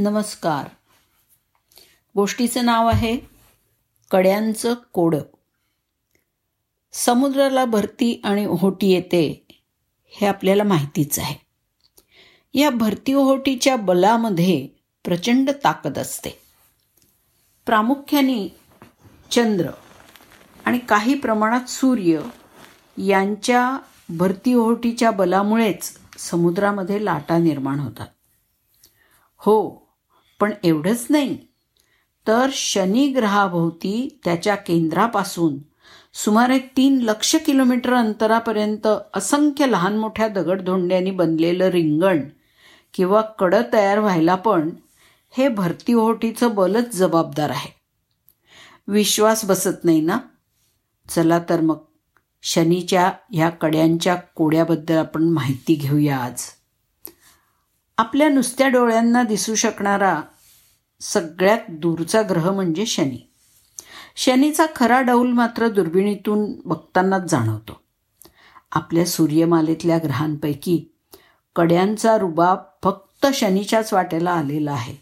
नमस्कार. गोष्टीचं नाव आहे कड्यांचं कोडं. समुद्राला भरती आणि ओहोटी येते हे आपल्याला माहितीच आहे. या भरती ओहोटीच्या बलामध्ये प्रचंड ताकद असते. प्रामुख्याने चंद्र आणि काही प्रमाणात सूर्य यांच्या भरती ओहोटीच्या बलामुळेच समुद्रामध्ये लाटा निर्माण होतात. हो पण एवढंच नाही. तर शनी ग्रहाभोवती त्याच्या केंद्रापासून सुमारे तीन लक्ष किलोमीटर अंतरापर्यंत असंख्य लहान मोठ्या दगडधोंड्यांनी बनलेलं रिंगण किंवा कडं तयार व्हायला पण हे भरतीओहोटीचं बलच जबाबदार आहे. विश्वास बसत नाही ना? चला तर मग शनीच्या ह्या कड्यांच्या कोड्याबद्दल आपण माहिती घेऊया आज. आपल्या नुसत्या डोळ्यांना दिसू शकणारा सगळ्यात दूरचा ग्रह म्हणजे शनी. शनीचा खरा डौल मात्र दुर्बिणीतून बघतानाच जाणवतो. आपल्या सूर्यमालेतल्या ग्रहांपैकी कड्यांचा रुबाब फक्त शनीच्याच वाट्याला आलेला आहे.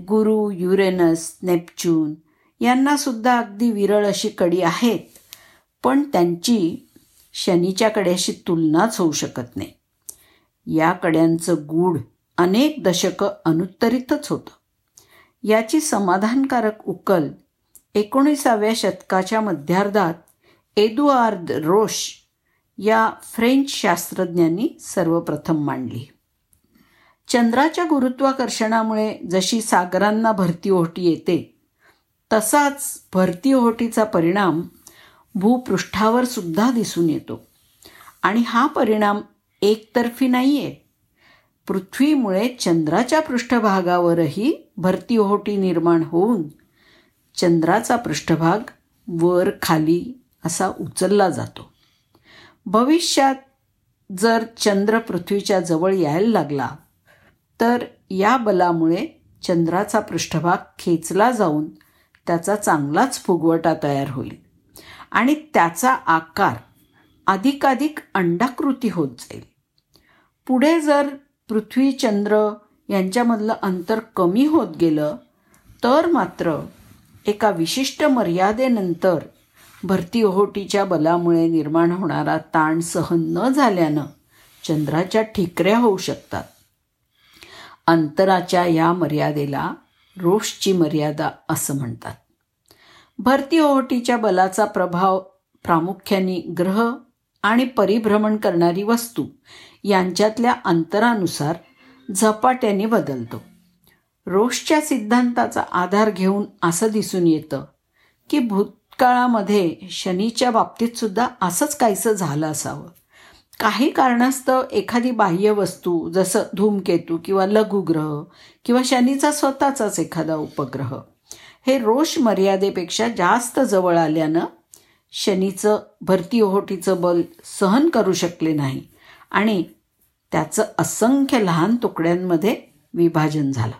गुरु युरेनस नेपच्यून यांना सुद्धा अगदी विरळ अशी कडी आहेत पण त्यांची शनीच्या कड्याशी तुलनाच होऊ शकत नाही. या कड्यांचं गूढ अनेक दशकं अनुत्तरितच होतं. याची समाधानकारक उकल एकोणीसाव्या शतकाच्या मध्यार्धात एदुआर्द रोश या फ्रेंच शास्त्रज्ञांनी सर्वप्रथम मांडली. चंद्राच्या गुरुत्वाकर्षणामुळे जशी सागरांना भरती ओहोटी येते तसाच भरती ओहोटीचा परिणाम भूपृष्ठावर सुद्धा दिसून येतो. आणि हा परिणाम एकतर्फी नाही आहे पृथ्वीमुळे चंद्राच्या पृष्ठभागावरही भरतीओहोटी निर्माण होऊन चंद्राचा पृष्ठभाग वर खाली असा उचलला जातो. भविष्यात जर चंद्र पृथ्वीच्या जवळ यायला लागला तर या बलामुळे चंद्राचा पृष्ठभाग खेचला जाऊन त्याचा चांगलाच फुगवटा तयार होईल आणि त्याचा आकार अधिकाधिक अंडाकृती होत जाईल. पुढे जर पृथ्वी चंद्र यांच्यामधलं अंतर कमी होत गेलं तर मात्र एका विशिष्ट मर्यादेनंतर भरती ओहोटीच्या बलामुळे निर्माण होणारा ताण सहन न झाल्यानं चंद्राच्या ठिकऱ्या होऊ शकतात. अंतराच्या या मर्यादेला रोषची मर्यादा असं म्हणतात. भरती ओहोटीच्या बलाचा प्रभाव प्रामुख्याने ग्रह आणि परिभ्रमण करणारी वस्तू यांच्यातल्या अंतरानुसार झपाट्याने बदलतो. रोषच्या सिद्धांताचा आधार घेऊन असं दिसून येतं की भूतकाळामध्ये शनीच्या बाबतीत सुद्धा असंच काहीसं झालं असावं. काही कारणास्तव एखादी बाह्य वस्तू जसं धूमकेतू किंवा लघुग्रह किंवा शनीचा स्वतःचाच एखादा उपग्रह हे रोष मर्यादेपेक्षा जास्त जवळ आल्यानं शनीचं भरती ओहोटीचं बल सहन करू शकले नाही आणि त्याचं असंख्य लहान तुकड्यांमध्ये विभाजन झालं.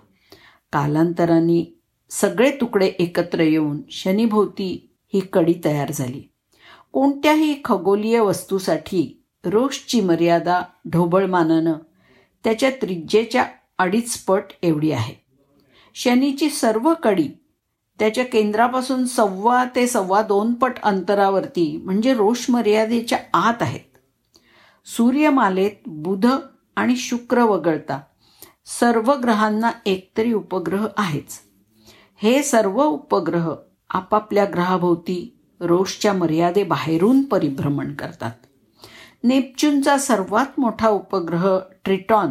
कालांतराने सगळे तुकडे एकत्र येऊन शनीभोवती ही कडी तयार झाली. कोणत्याही खगोलीय वस्तूसाठी रोषची मर्यादा ढोबळमानानं त्याच्या त्रिज्येच्या अडीच पट एवढी आहे. शनीची सर्व कडी त्याच्या केंद्रापासून सव्वा ते सव्वा दोन पट अंतरावरती म्हणजे रोष मर्यादेच्या आत आहेत. सूर्यमालेत बुध आणि शुक्र वगळता सर्व ग्रहांना एकतरी उपग्रह आहेच. हे सर्व उपग्रह आपापल्या ग्रहाभोवती रोषच्या मर्यादेबाहेरून परिभ्रमण करतात. नेपच्यूनचा सर्वात मोठा उपग्रह ट्रिटॉन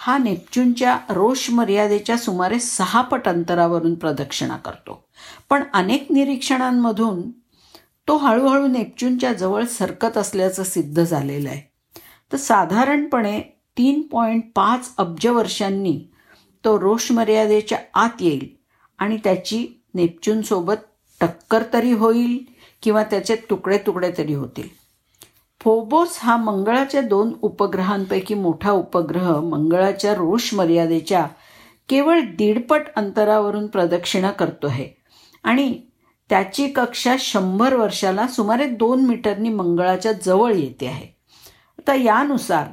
हा नेपच्यूनच्या रोष मर्यादेच्या सुमारे सहा पट अंतरावरून प्रदक्षिणा करतो. पण अनेक निरीक्षणांमधून तो हळूहळू नेपच्यूनच्या जवळ सरकत असल्याचं सिद्ध झालेलं आहे. तर साधारणपणे तीन पॉईंट पाच अब्ज वर्षांनी तो रोष मर्यादेच्या आत येईल आणि त्याची नेपच्यूनसोबत टक्कर तरी होईल किंवा त्याचे तुकडे तुकडे तरी होतील. फोबोस हा मंगळाच्या दोन उपग्रहांपैकी मोठा उपग्रह मंगळाच्या रोष मर्यादेच्या केवळ दीडपट अंतरावरून प्रदक्षिणा करतो आहे. आणि त्याची कक्षा शंभर वर्षाला सुमारे दोन मीटरनी मंगळाच्या जवळ येते आहे. आता यानुसार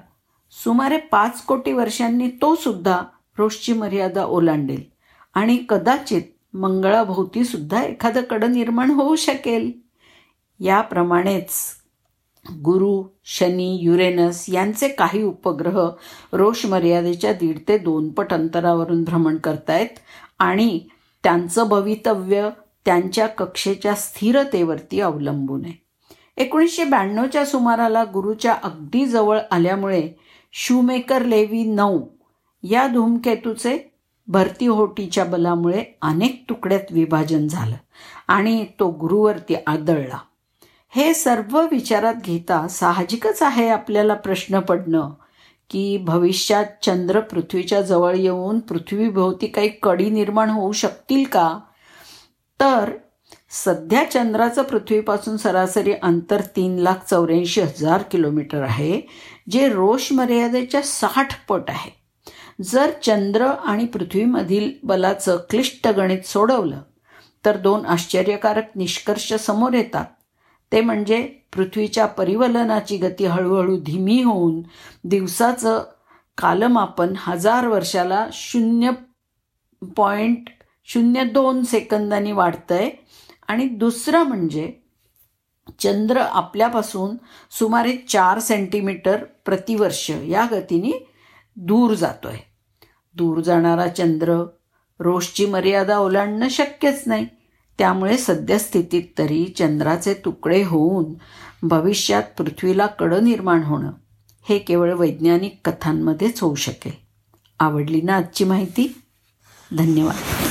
सुमारे पाच कोटी वर्षांनी तो सुद्धा रोषची मर्यादा ओलांडेल आणि कदाचित मंगळाभोवती सुद्धा एखादं कडं निर्माण होऊ शकेल. याप्रमाणेच गुरु शनी युरेनस यांचे काही उपग्रह रोष मर्यादेच्या दीड ते दोन पट अंतरावरून भ्रमण करतायत आणि त्यांचं भवितव्य त्यांच्या कक्षेच्या स्थिरतेवरती अवलंबून आहे. एकोणीसशे ब्याण्णवच्या सुमाराला गुरुच्या अगदी जवळ आल्यामुळे शूमेकर लेवी नऊ या धूमकेतूचे भरतीहोटीच्या बलामुळे अनेक तुकड्यात विभाजन झालं आणि तो गुरुवरती आदळला. हे सर्व विचारात घेता साहजिकच आहे आपल्याला प्रश्न पडणं की भविष्यात चंद्र पृथ्वीच्या जवळ येऊन पृथ्वीभोवती काही कडी निर्माण होऊ शकतील का? तर सध्या चंद्राचं पृथ्वीपासून सरासरी अंतर तीन लाख चौऱ्याऐंशी हजार किलोमीटर आहे जे रोष मर्यादेच्या साठ पट आहे. जर चंद्र आणि पृथ्वीमधील बलाचं क्लिष्ट गणित सोडवलं तर दोन आश्चर्यकारक निष्कर्ष समोर येतात. ते म्हणजे पृथ्वीच्या परिवलनाची गती हळूहळू धीमी होऊन दिवसाचं कालमापन हजार वर्षाला शून्य पॉईंट शून्य दोन सेकंदांनी वाढतंय. आणि दुसरं म्हणजे चंद्र आपल्यापासून सुमारे चार सेंटीमीटर प्रतिवर्ष या गतीने दूर जातोय. दूर जाणारा चंद्र रोषची मर्यादा ओलांडणं शक्यच नाही. त्यामुळे सद्यस्थितीत तरी चंद्राचे तुकडे होऊन भविष्यात पृथ्वीला कडं निर्माण होणं हे केवळ वैज्ञानिक कथांमध्येच होऊ शकेल. आवडली ना आजची माहिती? धन्यवाद.